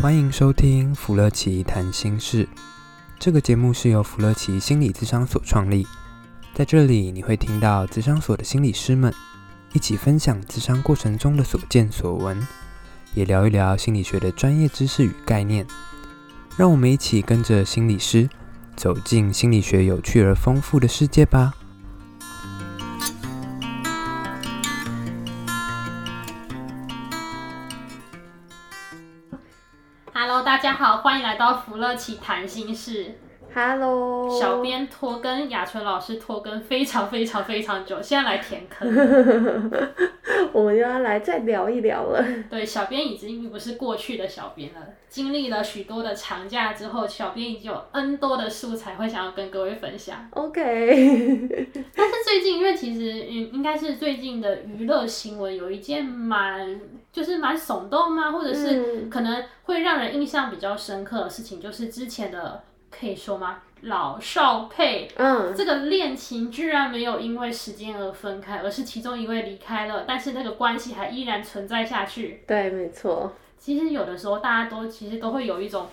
欢迎收听芙乐奇谈心事。这个节目是由芙乐奇心理咨商所创立，在这里你会听到咨商所的心理师们一起分享咨商过程中的所见所闻，也聊一聊心理学的专业知识与概念。让我们一起跟着心理师走进心理学有趣而丰富的世界吧。扶了起，谈心事。Hello，小编拖更，雅纯老师拖更非常非常非常久，现在来填坑。我们又要来再聊一聊了。对，小编已经不是过去的小编了。经历了许多的长假之后，小编已经有 N 多的素材会想要跟各位分享。OK。但是最近，因为其实嗯，应该是最近的娱乐新闻有一件蛮，就是蛮耸动啊，或者是可能会让人印象比较深刻的事情，就是之前的可以说吗？老少配，嗯，这个恋情居然没有因为时间而分开，而是其中一位离开了，但是那个关系还依然存在下去。对，没错。其实有的时候，大家都其实都会有一种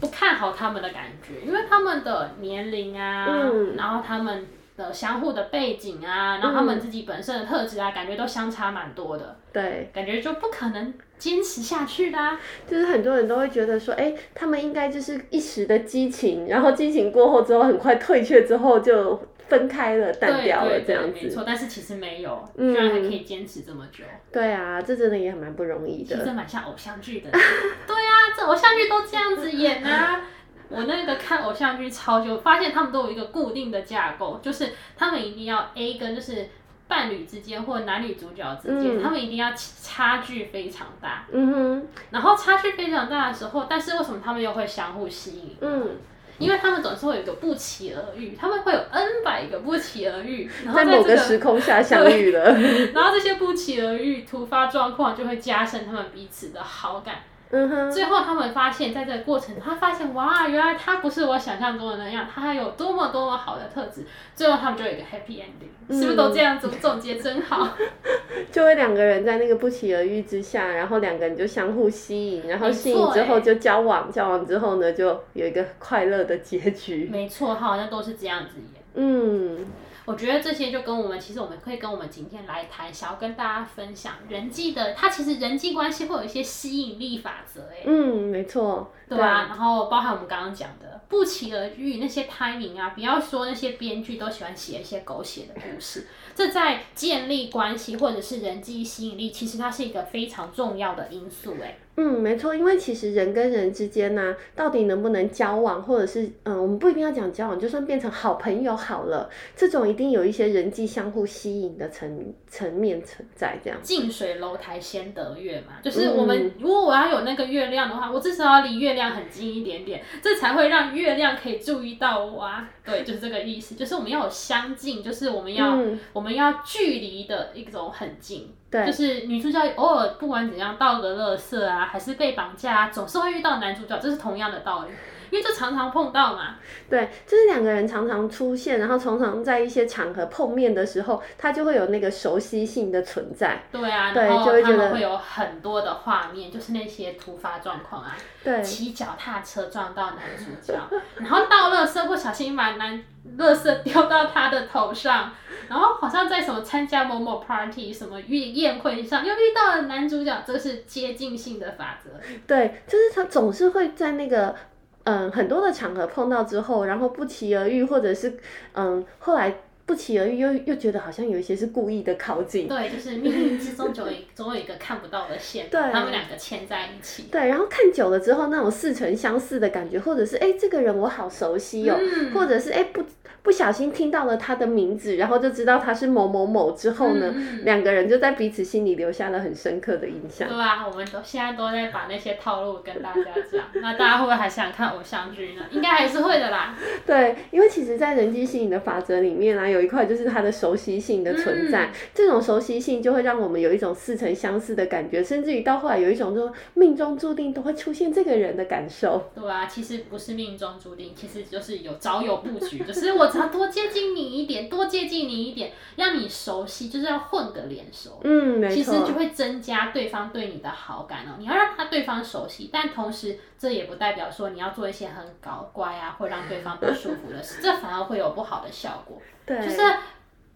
不看好他们的感觉，因为他们的年龄啊，嗯、然后他们的相互的背景啊，然后他们自己本身的特质啊，嗯、感觉都相差蛮多的。对，感觉就不可能坚持下去的、啊。就是很多人都会觉得说，哎、欸，他们应该就是一时的激情，然后激情过后之后，很快退却之后就。分开了，淡掉了，这样子。没错，但是其实没有，居然还可以坚持这么久。对啊，这真的也蛮不容易的。其实蛮像偶像剧的。对啊，这偶像剧都这样子演啊。我那个看偶像剧超久，发现他们都有一个固定的架构，就是他们一定要 A 跟就是伴侣之间或男女主角之间，他们一定要差距非常大。嗯哼。然后差距非常大的时候，但是为什么他们又会相互吸引？嗯。因为他们总是会有一个不期而遇，他们会有 N 百个不期而遇，然后在，在某个时空下相遇了，然后这些不期而遇突发状况就会加深他们彼此的好感。嗯哼，最后他们发现，在这个过程，他发现哇，原来他不是我想象中的那样，他还有多么多么好的特质。最后他们就有一个 happy ending，、嗯、是不是都这样子？总结真好。就会两个人在那个不期而遇之下，然后两个人就相互吸引，然后吸引之后就交往，欸、交往之后呢，就有一个快乐的结局。没错，好像都是这样子演。嗯。我觉得这些就跟我们，其实我们可以跟我们今天来谈，想要跟大家分享人际的，它其实人际关系会有一些吸引力法则，哎，嗯，没错，对啊，然后包含我们刚刚讲的不期而遇那些 timing 啊，不要说那些编剧都喜欢写一些狗血的故事，这在建立关系或者是人际吸引力，其实它是一个非常重要的因素，哎。嗯，没错，因为其实人跟人之间呢、啊，到底能不能交往，或者是嗯，我们不一定要讲交往，就算变成好朋友好了，这种一定有一些人际相互吸引的层层面存在，这样。近水楼台先得月嘛，就是我们、嗯、如果我要有那个月亮的话，我至少要离月亮很近一点点，这才会让月亮可以注意到我啊。对，就是这个意思，就是我们要有相近，就是我们要、嗯、我们要距离的一种很近。对，就是女主角偶尔不管怎样倒个垃圾啊，还是被绑架啊，总是会遇到男主角，这是同样的道理。因为就常常碰到嘛，对，就是两个人常常出现，然后常常在一些场合碰面的时候，他就会有那个熟悉性的存在。对啊，对，然后就会觉得会有很多的画面，就是那些突发状况啊，对，骑脚踏车撞到男主角，然后倒垃圾不小心把男垃圾丢到他的头上，然后好像在什么参加某某 party 什么宴宴会上又遇到了男主角，这是接近性的法则。对，就是他总是会在那个。嗯，很多的场合碰到之后，然后不期而遇，或者是嗯，后来不期而遇，又又觉得好像有一些是故意的靠近。对，就是命运之中总有总有一个看不到的线，对，他们两个牵在一起。对，然后看久了之后，那种似曾相识的感觉，或者是哎，这个人我好熟悉哦，嗯、或者是哎不。不小心听到了他的名字，然后就知道他是某某某之后呢，嗯、两个人就在彼此心里留下了很深刻的印象。对啊，我们都现在都在把那些套路跟大家讲，那大家会不会还想看偶像剧呢？应该还是会的啦。对，因为其实，在人际吸引的法则里面啊，有一块就是它的熟悉性的存在。嗯、这种熟悉性就会让我们有一种似曾相识的感觉，甚至于到后来有一种说命中注定都会出现这个人的感受。对啊，其实不是命中注定，其实就是有早有布局，就是我。只要多接近你一点，多接近你一点，让你熟悉，就是要混个脸熟。嗯，没错。其实就会增加对方对你的好感哦。你要让他对方熟悉，但同时这也不代表说你要做一些很搞怪啊，会让对方不舒服的事，这反而会有不好的效果。对，就是。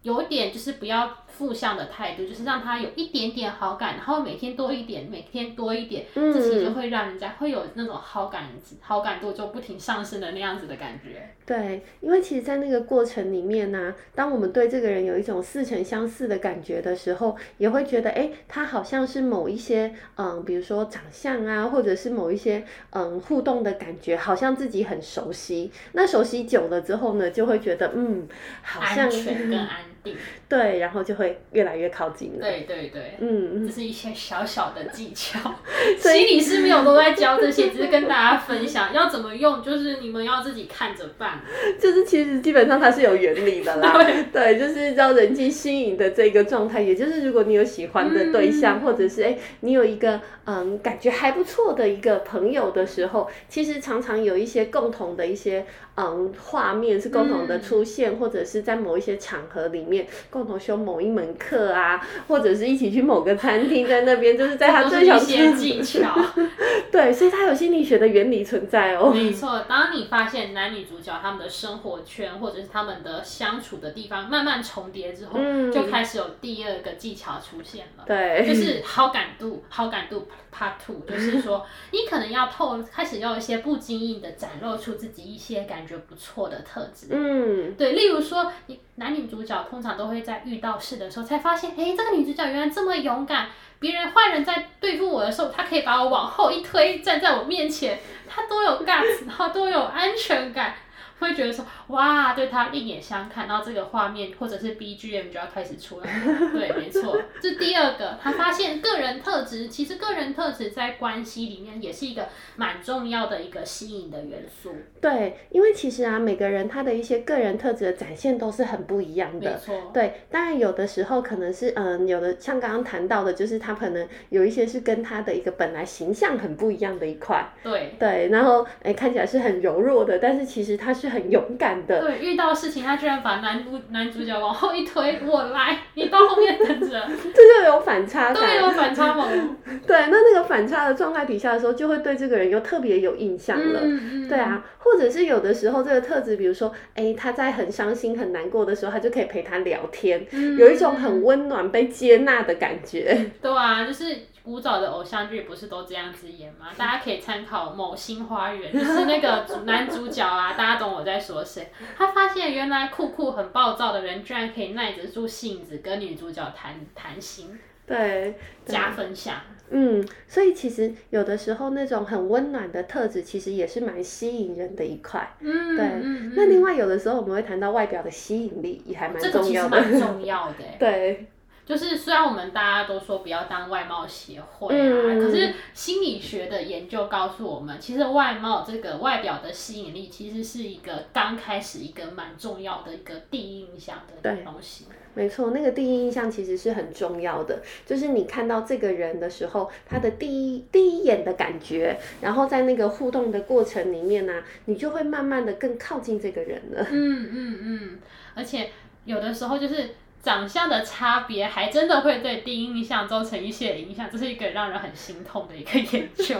有一点就是不要负向的态度，就是让他有一点点好感，然后每天多一点，每天多一点，嗯、这其实就会让人家会有那种好感，好感度就不停上升的那样子的感觉。对，因为其实，在那个过程里面呢、啊，当我们对这个人有一种似曾相似的感觉的时候，也会觉得，哎，他好像是某一些，嗯，比如说长相啊，或者是某一些，嗯，互动的感觉，好像自己很熟悉。那熟悉久了之后呢，就会觉得，嗯，好像安全跟安。っていう对，然后就会越来越靠近了。对对对，嗯，这是一些小小的技巧，心理师没有都在教这些，只是跟大家分享要怎么用，就是你们要自己看着办。就是其实基本上它是有原理的啦，对，对，就是叫人际吸引的这个状态，也就是如果你有喜欢的对象，嗯、或者是哎，你有一个嗯感觉还不错的一个朋友的时候，其实常常有一些共同的一些嗯画面是共同的出现，嗯、或者是在某一些场合里面。共同修某一门课啊，或者是一起去某个餐厅，在那边就是在他最小的技巧，对，所以他有心理学的原理存在哦。没错，当你发现男女主角他们的生活圈或者是他们的相处的地方慢慢重叠之后，嗯，就开始有第二个技巧出现了，对，就是好感度，好感度 part two，就是说你可能要透开始要一些不经意的展露出自己一些感觉不错的特质，嗯，对，例如说你男女主角通常。都会在遇到事的时候才发现，哎，这个女主角原来这么勇敢。别人坏人在对付我的时候，她可以把我往后一推，站在我面前，她多有 guts，然后多有安全感。会觉得说哇，对他另眼相看，然后这个画面或者是 BGM 就要开始出来了。对，没错，这第二个，他发现个人特质，其实个人特质在关系里面也是一个蛮重要的一个吸引的元素。对，因为其实啊，每个人他的一些个人特质的展现都是很不一样的。没错。对，当然有的时候可能是嗯，有的像刚刚谈到的，就是他可能有一些是跟他的一个本来形象很不一样的一块。对。对，然后哎，看起来是很柔弱的，但是其实他是。是很勇敢的，对，遇到事情他居然把男主男主角往后一推，我来，你到后面等着，这就有反差感，对，有反差萌，对，那那个反差的状态底下的时候，就会对这个人又特别有印象了，嗯嗯，对啊，或者是有的时候这个特质，比如说，哎，他在很伤心很难过的时候，他就可以陪他聊天，嗯，有一种很温暖被接纳的感觉，对啊，就是。古早的偶像剧不是都这样子演吗？大家可以参考《某星花园》，就是那个主男主角啊，大家懂我在说谁？他发现原来酷酷很暴躁的人，居然可以耐得住性子跟女主角谈谈心，对，加分项。嗯，所以其实有的时候那种很温暖的特质，其实也是蛮吸引人的一块。嗯，对。嗯、那另外有的时候我们会谈到外表的吸引力，也还蛮重要的。这个其实蛮重要的。对。就是虽然我们大家都说不要当外貌协会啊，嗯、可是心理学的研究告诉我们，其实外貌这个外表的吸引力，其实是一个刚开始一个蛮重要的一个第一印象的东西。没错，那个第一印象其实是很重要的，就是你看到这个人的时候，他的第一第一眼的感觉，然后在那个互动的过程里面呢、啊，你就会慢慢的更靠近这个人了。嗯嗯嗯，而且有的时候就是。长相的差别还真的会对第一印象造成一些影响，这是一个让人很心痛的一个研究，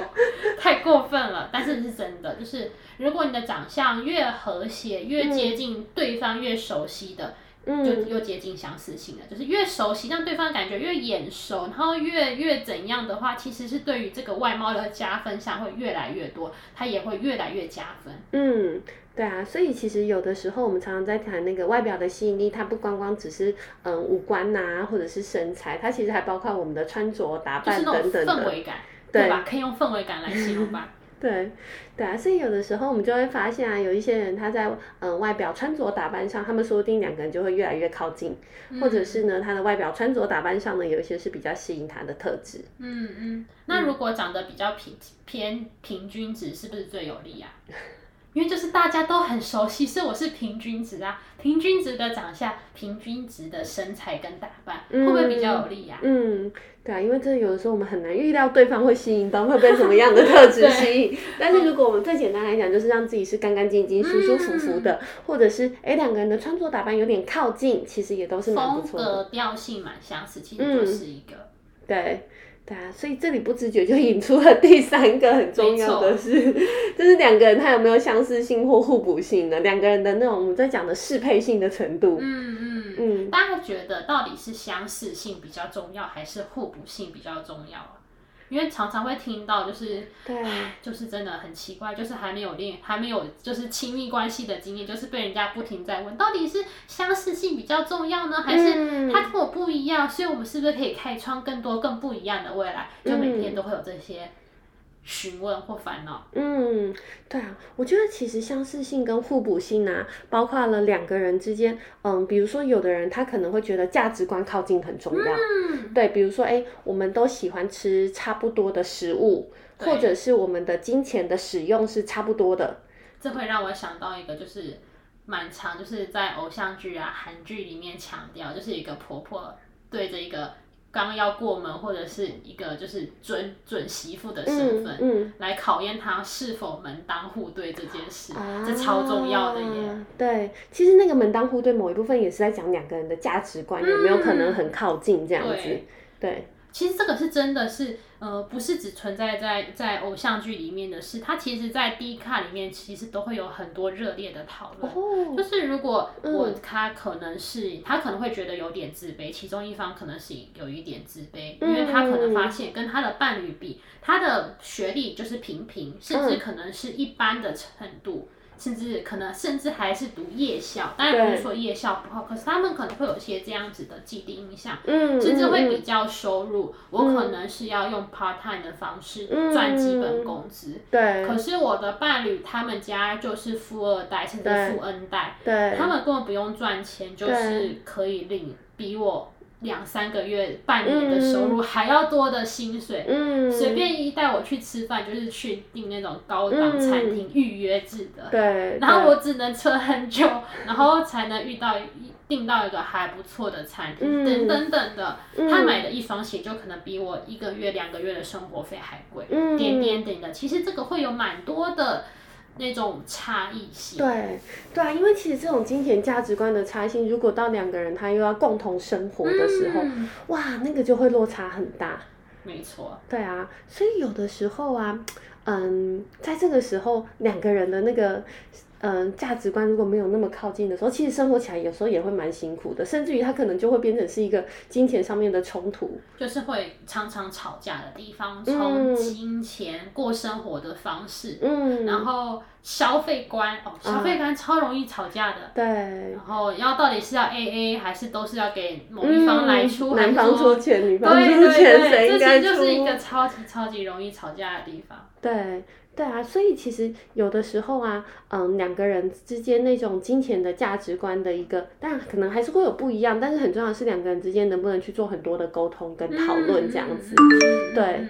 太过分了，但是是真的，就是如果你的长相越和谐，越接近对方，越熟悉的，嗯、就又接近相似性了，就是越熟悉，让对方感觉越眼熟，然后越越怎样的话，其实是对于这个外貌的加分项会越来越多，它也会越来越加分。嗯。对啊，所以其实有的时候我们常常在谈那个外表的吸引力，它不光光只是嗯五官呐、啊，或者是身材，它其实还包括我们的穿着打扮等等的氛围感，对吧？可以用氛围感来形容吧。对，对啊，所以有的时候我们就会发现啊，有一些人他在嗯外表穿着打扮上，他们说不定两个人就会越来越靠近，嗯、或者是呢，他的外表穿着打扮上呢，有一些是比较吸引他的特质。嗯嗯，那如果长得比较平偏平均值，是不是最有利啊？因为就是大家都很熟悉，所以我是平均值啊，平均值的长相，平均值的身材跟打扮，嗯、会不会比较有利呀、啊？嗯，对啊，因为这有的时候我们很难预料对方会吸引到会被什么样的特质吸引。但是如果我们最简单来讲，就是让自己是干干净净、舒舒服服的，嗯、或者是哎两个人的穿着打扮有点靠近，其实也都是蛮不错的。风格调性蛮相似，其实就是一个、嗯、对。对啊，所以这里不自觉就引出了第三个很重要的是，就是两个人他有没有相似性或互补性呢？两个人的那种我们在讲的适配性的程度。嗯嗯嗯。大家觉得到底是相似性比较重要，还是互补性比较重要啊？因为常常会听到，就是，对，就是真的很奇怪，就是还没有恋，还没有就是亲密关系的经验，就是被人家不停在问，到底是相似性比较重要呢，还是他跟我不一样？所以我们是不是可以开创更多更不一样的未来？就每天都会有这些。询问或烦恼，嗯，对啊，我觉得其实相似性跟互补性啊，包括了两个人之间，嗯，比如说有的人他可能会觉得价值观靠近很重要，嗯，对，比如说哎，我们都喜欢吃差不多的食物，或者是我们的金钱的使用是差不多的，这会让我想到一个就是蛮长，就是在偶像剧啊、韩剧里面强调，就是一个婆婆对着一个。刚要过门，或者是一个就是准准媳妇的身份，嗯嗯、来考验他是否门当户对这件事，啊、这超重要的耶。对，其实那个门当户对某一部分也是在讲两个人的价值观、嗯、有没有可能很靠近这样子，对。对其实这个是真的是，呃，不是只存在在在偶像剧里面的事，它其实，在 D 卡里面其实都会有很多热烈的讨论。哦、就是如果我他可能是、嗯、他可能会觉得有点自卑，其中一方可能是有一点自卑，因为他可能发现跟他的伴侣比，他的学历就是平平，甚至可能是一般的程度。甚至可能，甚至还是读夜校，当然不是说夜校不好，可是他们可能会有一些这样子的既定印象，嗯，甚至会比较收入，嗯、我可能是要用 part time 的方式赚基本工资，对、嗯。可是我的伴侣他们家就是富二代，甚至富 N 代，对，他们根本不用赚钱，就是可以领比我。两三个月、半年的收入还要多的薪水，嗯，随便一带我去吃饭，就是去订那种高档餐厅预约制的，对，然后我只能车很久，然后才能遇到订到一个还不错的餐厅，等等等的。他买的一双鞋就可能比我一个月、两个月的生活费还贵，点点点的。其实这个会有蛮多的。那种差异性，对对啊，因为其实这种金钱价值观的差异性，如果到两个人他又要共同生活的时候，嗯、哇，那个就会落差很大。没错。对啊，所以有的时候啊，嗯，在这个时候两个人的那个。嗯，价值观如果没有那么靠近的时候，其实生活起来有时候也会蛮辛苦的，甚至于他可能就会变成是一个金钱上面的冲突，就是会常常吵架的地方，从金钱过生活的方式，嗯，然后消费观哦，消费观超容易吵架的，对，然后要到底是要 AA 还是都是要给某一方来出，男方出钱，女方出钱，谁应该出？这就是一个超级超级容易吵架的地方，对。对啊，所以其实有的时候啊，嗯，两个人之间那种金钱的价值观的一个，当然可能还是会有不一样，但是很重要的是两个人之间能不能去做很多的沟通跟讨论这样子，嗯、对。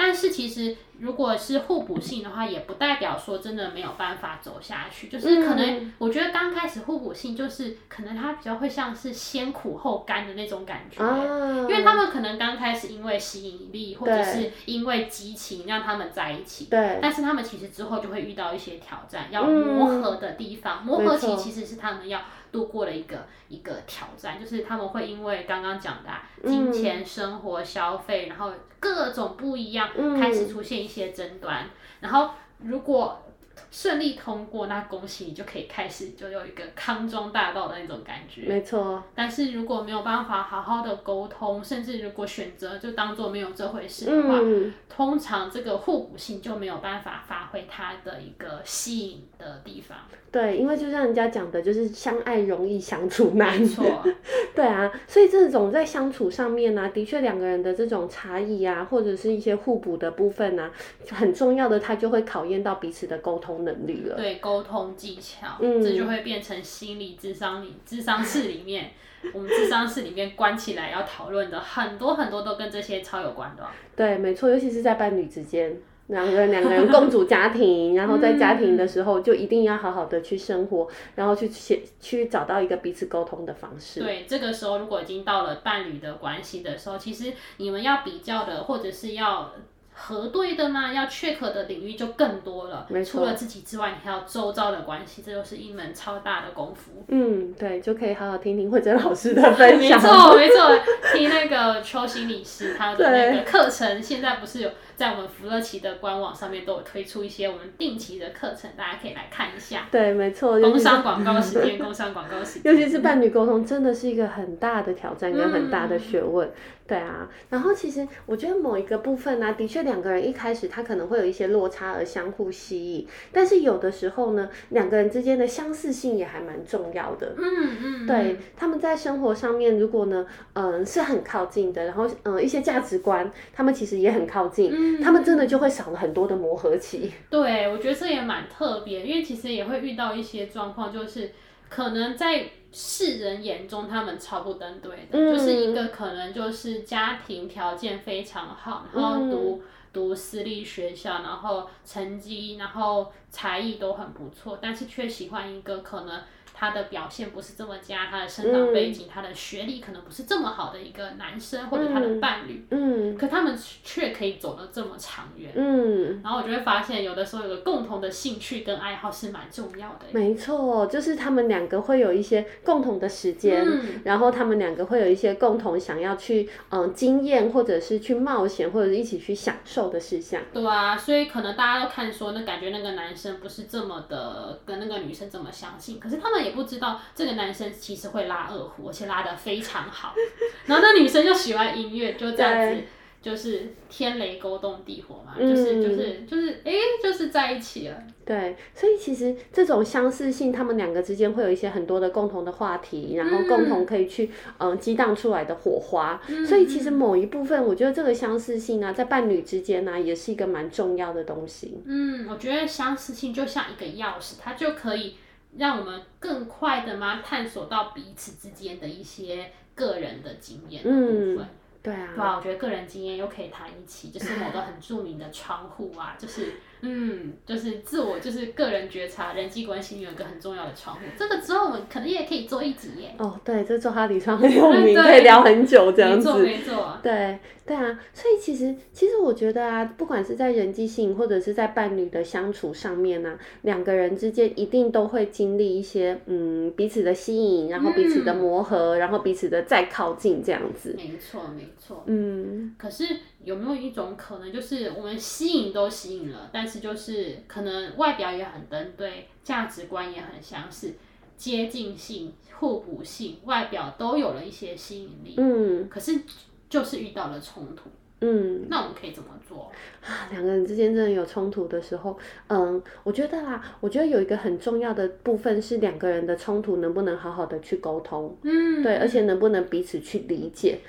嗯但是其实，如果是互补性的话，也不代表说真的没有办法走下去。就是可能，我觉得刚开始互补性就是可能它比较会像是先苦后甘的那种感觉，因为他们可能刚开始因为吸引力或者是因为激情让他们在一起，对。但是他们其实之后就会遇到一些挑战，要磨合的地方，磨合期其实是他们要。度过了一个一个挑战，就是他们会因为刚刚讲的、啊、金钱、生活、消费，然后各种不一样，开始出现一些争端，然后如果。顺利通过，那恭喜你就可以开始，就有一个康庄大道的那种感觉。没错。但是如果没有办法好好的沟通，甚至如果选择就当做没有这回事的话，嗯、通常这个互补性就没有办法发挥它的一个吸引的地方。对，因为就像人家讲的，就是相爱容易相处难。没错。对啊，所以这种在相处上面呢、啊，的确两个人的这种差异啊，或者是一些互补的部分啊，很重要的，它就会考验到彼此的沟通。能力了，对，沟通技巧，嗯，这就会变成心理智商里，智商室里面，我们智商室里面关起来要讨论的很多很多都跟这些超有关的。对，没错，尤其是在伴侣之间。两个人两个人共组家庭，然后在家庭的时候就一定要好好的去生活，然后去写去找到一个彼此沟通的方式。对，这个时候如果已经到了伴侣的关系的时候，其实你们要比较的，或者是要。核对的呢，要 check 的领域就更多了。没错，除了自己之外，你还有周遭的关系，这就是一门超大的功夫。嗯，对，就可以好好听听慧珍老师的分享。没错，没错，听那个邱心理师他的那个课程，现在不是有在我们福乐奇的官网上面都有推出一些我们定期的课程，大家可以来看一下。对，没错。工商广告时间，工商广告时间。尤其是伴侣沟通，真的是一个很大的挑战跟很大的学问。嗯对啊，然后其实我觉得某一个部分呢、啊，的确两个人一开始他可能会有一些落差而相互吸引，但是有的时候呢，两个人之间的相似性也还蛮重要的。嗯嗯，对，他们在生活上面如果呢，嗯、呃，是很靠近的，然后嗯、呃，一些价值观，他们其实也很靠近，嗯，他们真的就会少了很多的磨合期。对，我觉得这也蛮特别，因为其实也会遇到一些状况，就是可能在。世人眼中，他们超不登对的，嗯，就是一个可能就是家庭条件非常好，然后读、嗯、读私立学校，然后成绩，然后才艺都很不错，但是却喜欢一个可能。他的表现不是这么佳，他的生长背景、嗯，他的学历可能不是这么好的一个男生或者他的伴侣，嗯，可他们却可以走得这么长远，嗯，然后我就会发现，有的时候有个共同的兴趣跟爱好是蛮重要的。没错，就是他们两个会有一些共同的时间、嗯，然后他们两个会有一些共同想要去嗯经验或者是去冒险或者是一起去享受的事项。对啊，所以可能大家都看说，那感觉那个男生不是这么的跟那个女生这么相信，可是他们也。不知道这个男生其实会拉二胡，而且拉的非常好。然后那女生就喜欢音乐，就这样子，就是天雷勾动地火嘛，就是就是就是，哎、欸，就是在一起了。对，所以其实这种相似性，他们两个之间会有一些很多的共同的话题，然后共同可以去嗯激荡出来的火花。所以其实某一部分，我觉得这个相似性呢、啊，在伴侣之间呢、啊，也是一个蛮重要的东西。嗯，我觉得相似性就像一个钥匙，它就可以。让我们更快的吗探索到彼此之间的一些个人的经验的部分。嗯，对啊，对啊，我觉得个人经验又可以谈一起，就是某个很著名的窗户啊，就是。嗯，就是自我，就是个人觉察，人际关系里有一个很重要的窗户。这个之后我们可能也可以做一集耶。哦，对，这做哈里窗很有名，可以聊很久这样子。没错，没错。对，对啊，所以其实，其实我觉得啊，不管是在人际性或者是在伴侣的相处上面呢、啊，两个人之间一定都会经历一些嗯彼此的吸引，然后彼此的磨合，嗯、然后彼此的再靠近这样子。没错，没错。嗯。可是有没有一种可能，就是我们吸引都吸引了，但是就是可能外表也很登对，价值观也很相似，接近性、互补性，外表都有了一些吸引力。嗯，可是就是遇到了冲突。嗯，那我们可以怎么做？啊，两个人之间真的有冲突的时候，嗯，我觉得啦，我觉得有一个很重要的部分是两个人的冲突能不能好好的去沟通。嗯，对，而且能不能彼此去理解。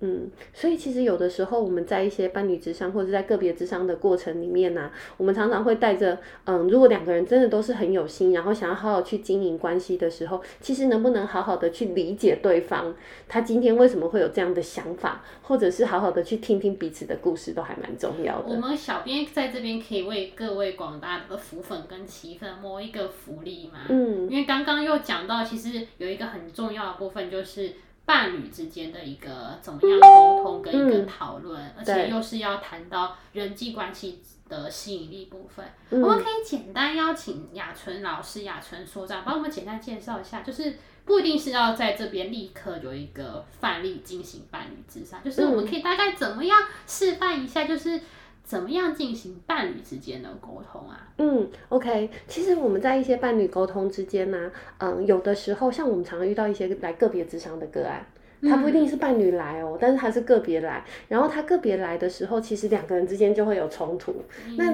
嗯，所以其实有的时候我们在一些伴侣之商或者在个别之商的过程里面呢、啊，我们常常会带着，嗯，如果两个人真的都是很有心，然后想要好好去经营关系的时候，其实能不能好好的去理解对方，他今天为什么会有这样的想法，或者是好好的去听听彼此的故事，都还蛮重要的。我们小编在这边可以为各位广大的福粉跟奇粉摸一个福利嘛？嗯，因为刚刚又讲到，其实有一个很重要的部分就是。伴侣之间的一个怎么样沟通跟一个讨论，嗯，而且又是要谈到人际关系的吸引力部分，嗯，我们可以简单邀请雅纯老师、雅纯所长帮我们简单介绍一下，就是不一定是要在这边立刻有一个范例进行伴侣咨商，就是我们可以大概怎么样示范一下，就是。怎么样进行伴侣之间的沟通啊？嗯，OK，其实我们在一些伴侣沟通之间呢、啊，嗯，有的时候像我们常常遇到一些来个别智商的个案，他不一定是伴侣来哦，但是他是个别来，然后他个别来的时候，其实两个人之间就会有冲突。那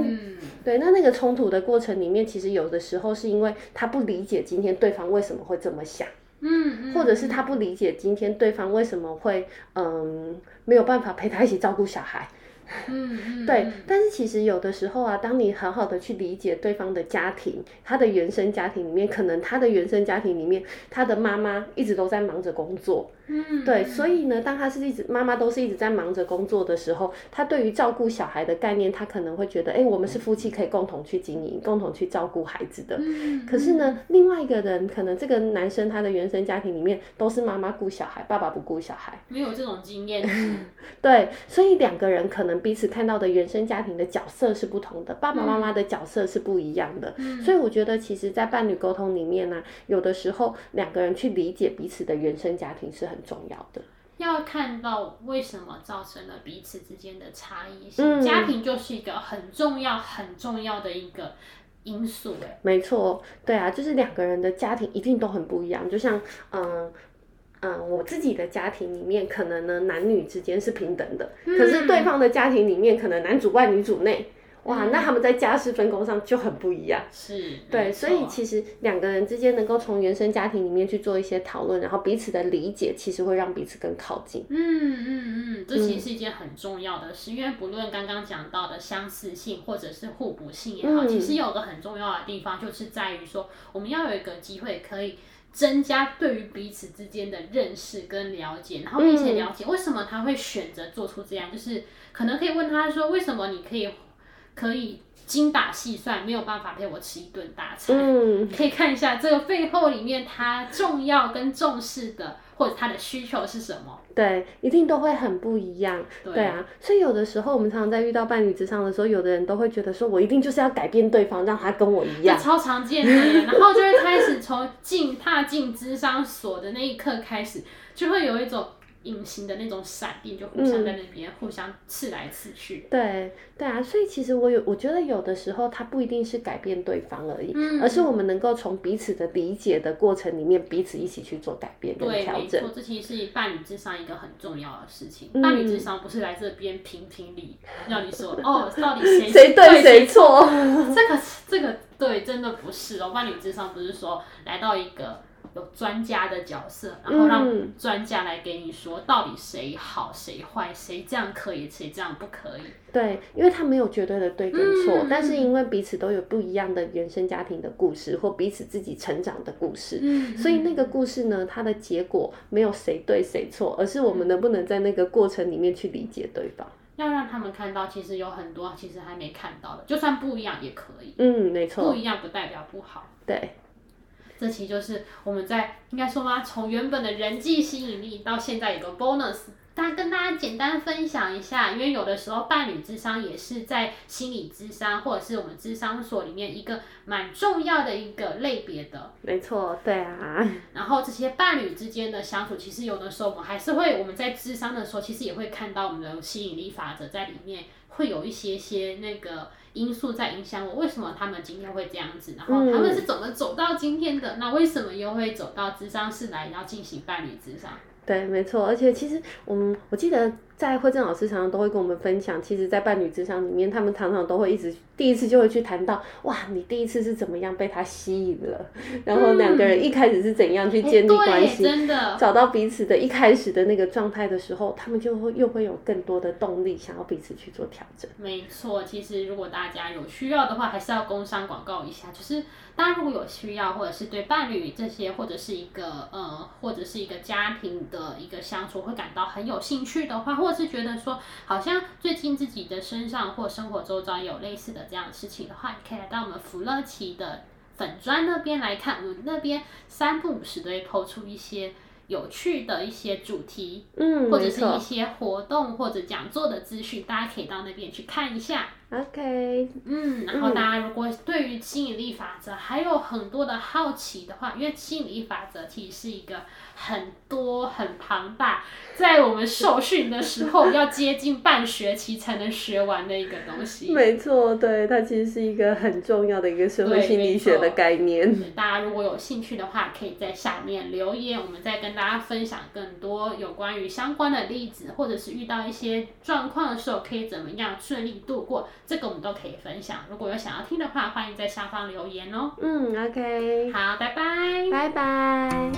对，那那个冲突的过程里面，其实有的时候是因为他不理解今天对方为什么会这么想，嗯，或者是他不理解今天对方为什么会嗯没有办法陪他一起照顾小孩。嗯嗯，对。但是其实有的时候啊，当你好好的去理解对方的家庭，他的原生家庭里面，可能他的原生家庭里面，他的妈妈一直都在忙着工作。嗯，对。所以呢，当他是一直妈妈都是一直在忙着工作的时候，他对于照顾小孩的概念，他可能会觉得，哎，我们是夫妻，可以共同去经营，共同去照顾孩子的。嗯。可是呢，另外一个人，可能这个男生他的原生家庭里面都是妈妈顾小孩，爸爸不顾小孩，没有这种经验。对，所以两个人可能彼此看到的原生家庭的角色是不同的，爸爸妈妈的角色是不一样的。嗯，所以我觉得，其实，在伴侣沟通里面呢，啊，有的时候两个人去理解彼此的原生家庭是很重要的。要看到为什么造成了彼此之间的差异性，嗯，家庭就是一个很重要、很重要的一个因素。哎，没错，对啊，就是两个人的家庭一定都很不一样。就像，嗯。嗯，我自己的家庭里面，可能呢男女之间是平等的，嗯，可是对方的家庭里面，可能男主外女主内，哇，嗯，那他们在家事分工上就很不一样。是，对，所以其实两个人之间能够从原生家庭里面去做一些讨论，然后彼此的理解，其实会让彼此更靠近。嗯嗯嗯，这其实是一件很重要的事，嗯，因为不论刚刚讲到的相似性或者是互补性也好，嗯，其实有个很重要的地方，就是在于说，我们要有一个机会可以。增加对于彼此之间的认识跟了解，然后并且了解为什么他会选择做出这样，嗯、就是可能可以问他说，为什么你可以可以精打细算，没有办法陪我吃一顿大餐？嗯，可以看一下这个背后里面他重要跟重视的。或者他的需求是什么？对，一定都会很不一样。对，对啊，所以有的时候我们常常在遇到伴侣之上的时候，有的人都会觉得说，我一定就是要改变对方，让他跟我一样。超常见的，然后就会开始从进踏进智商所的那一刻开始，就会有一种。隐形的那种闪电，就互相在那边互相刺来刺去。嗯、对对啊，所以其实我有，我觉得有的时候它不一定是改变对方而已，嗯、而是我们能够从彼此的理解的过程里面，彼此一起去做改变跟调整。对，没错，这其实是伴侣智商一个很重要的事情。嗯、伴侣智商不是来这边评评理，让你说 哦，到底谁谁对谁错？这个这个对，真的不是哦。伴侣智商不是说来到一个。有专家的角色，然后让专家来给你说到底谁好谁坏，谁这样可以，谁这样不可以。对，因为他没有绝对的对跟错，嗯，但是因为彼此都有不一样的原生家庭的故事，或彼此自己成长的故事，嗯，所以那个故事呢，它的结果没有谁对谁错，而是我们能不能在那个过程里面去理解对方，要让他们看到，其实有很多其实还没看到的，就算不一样也可以。嗯，没错，不一样不代表不好。对。这期就是我们在应该说吗？从原本的人际吸引力到现在有个 bonus，大家跟大家简单分享一下，因为有的时候伴侣智商也是在心理智商或者是我们智商所里面一个蛮重要的一个类别的。没错，对啊。然后这些伴侣之间的相处，其实有的时候我们还是会，我们在智商的时候，其实也会看到我们的吸引力法则在里面，会有一些些那个。因素在影响我，为什么他们今天会这样子？然后他们是怎么走到今天的？嗯、那为什么又会走到智商室来要进行伴侣智商？对，没错。而且其实我们我记得。在慧正老师常常都会跟我们分享，其实，在伴侣之上里面，他们常常都会一直第一次就会去谈到，哇，你第一次是怎么样被他吸引了？然后两个人一开始是怎样去建立关系，真的找到彼此的一开始的那个状态的时候，他们就会又会有更多的动力，想要彼此去做调整。没错，其实如果大家有需要的话，还是要工商广告一下，就是大家如果有需要，或者是对伴侣这些，或者是一个呃，或者是一个家庭的一个相处，会感到很有兴趣的话，或是觉得说，好像最近自己的身上或生活周遭有类似的这样的事情的话，你可以来到我们福乐奇的粉砖那边来看，我们那边三不五时都会抛出一些有趣的一些主题，嗯，或者是一些活动或者讲座的资讯，大家可以到那边去看一下。OK，嗯，然后大家如果对于吸引力法则还有很多的好奇的话，因为吸引力法则其实是一个很多很庞大，在我们受训的时候要接近半学期才能学完的一个东西。没错，对，它其实是一个很重要的一个社会心理学的概念。大家如果有兴趣的话，可以在下面留言，我们再跟大家分享更多有关于相关的例子，或者是遇到一些状况的时候，可以怎么样顺利度过。这个我们都可以分享，如果有想要听的话，欢迎在下方留言哦。嗯，OK，好，拜拜，拜拜。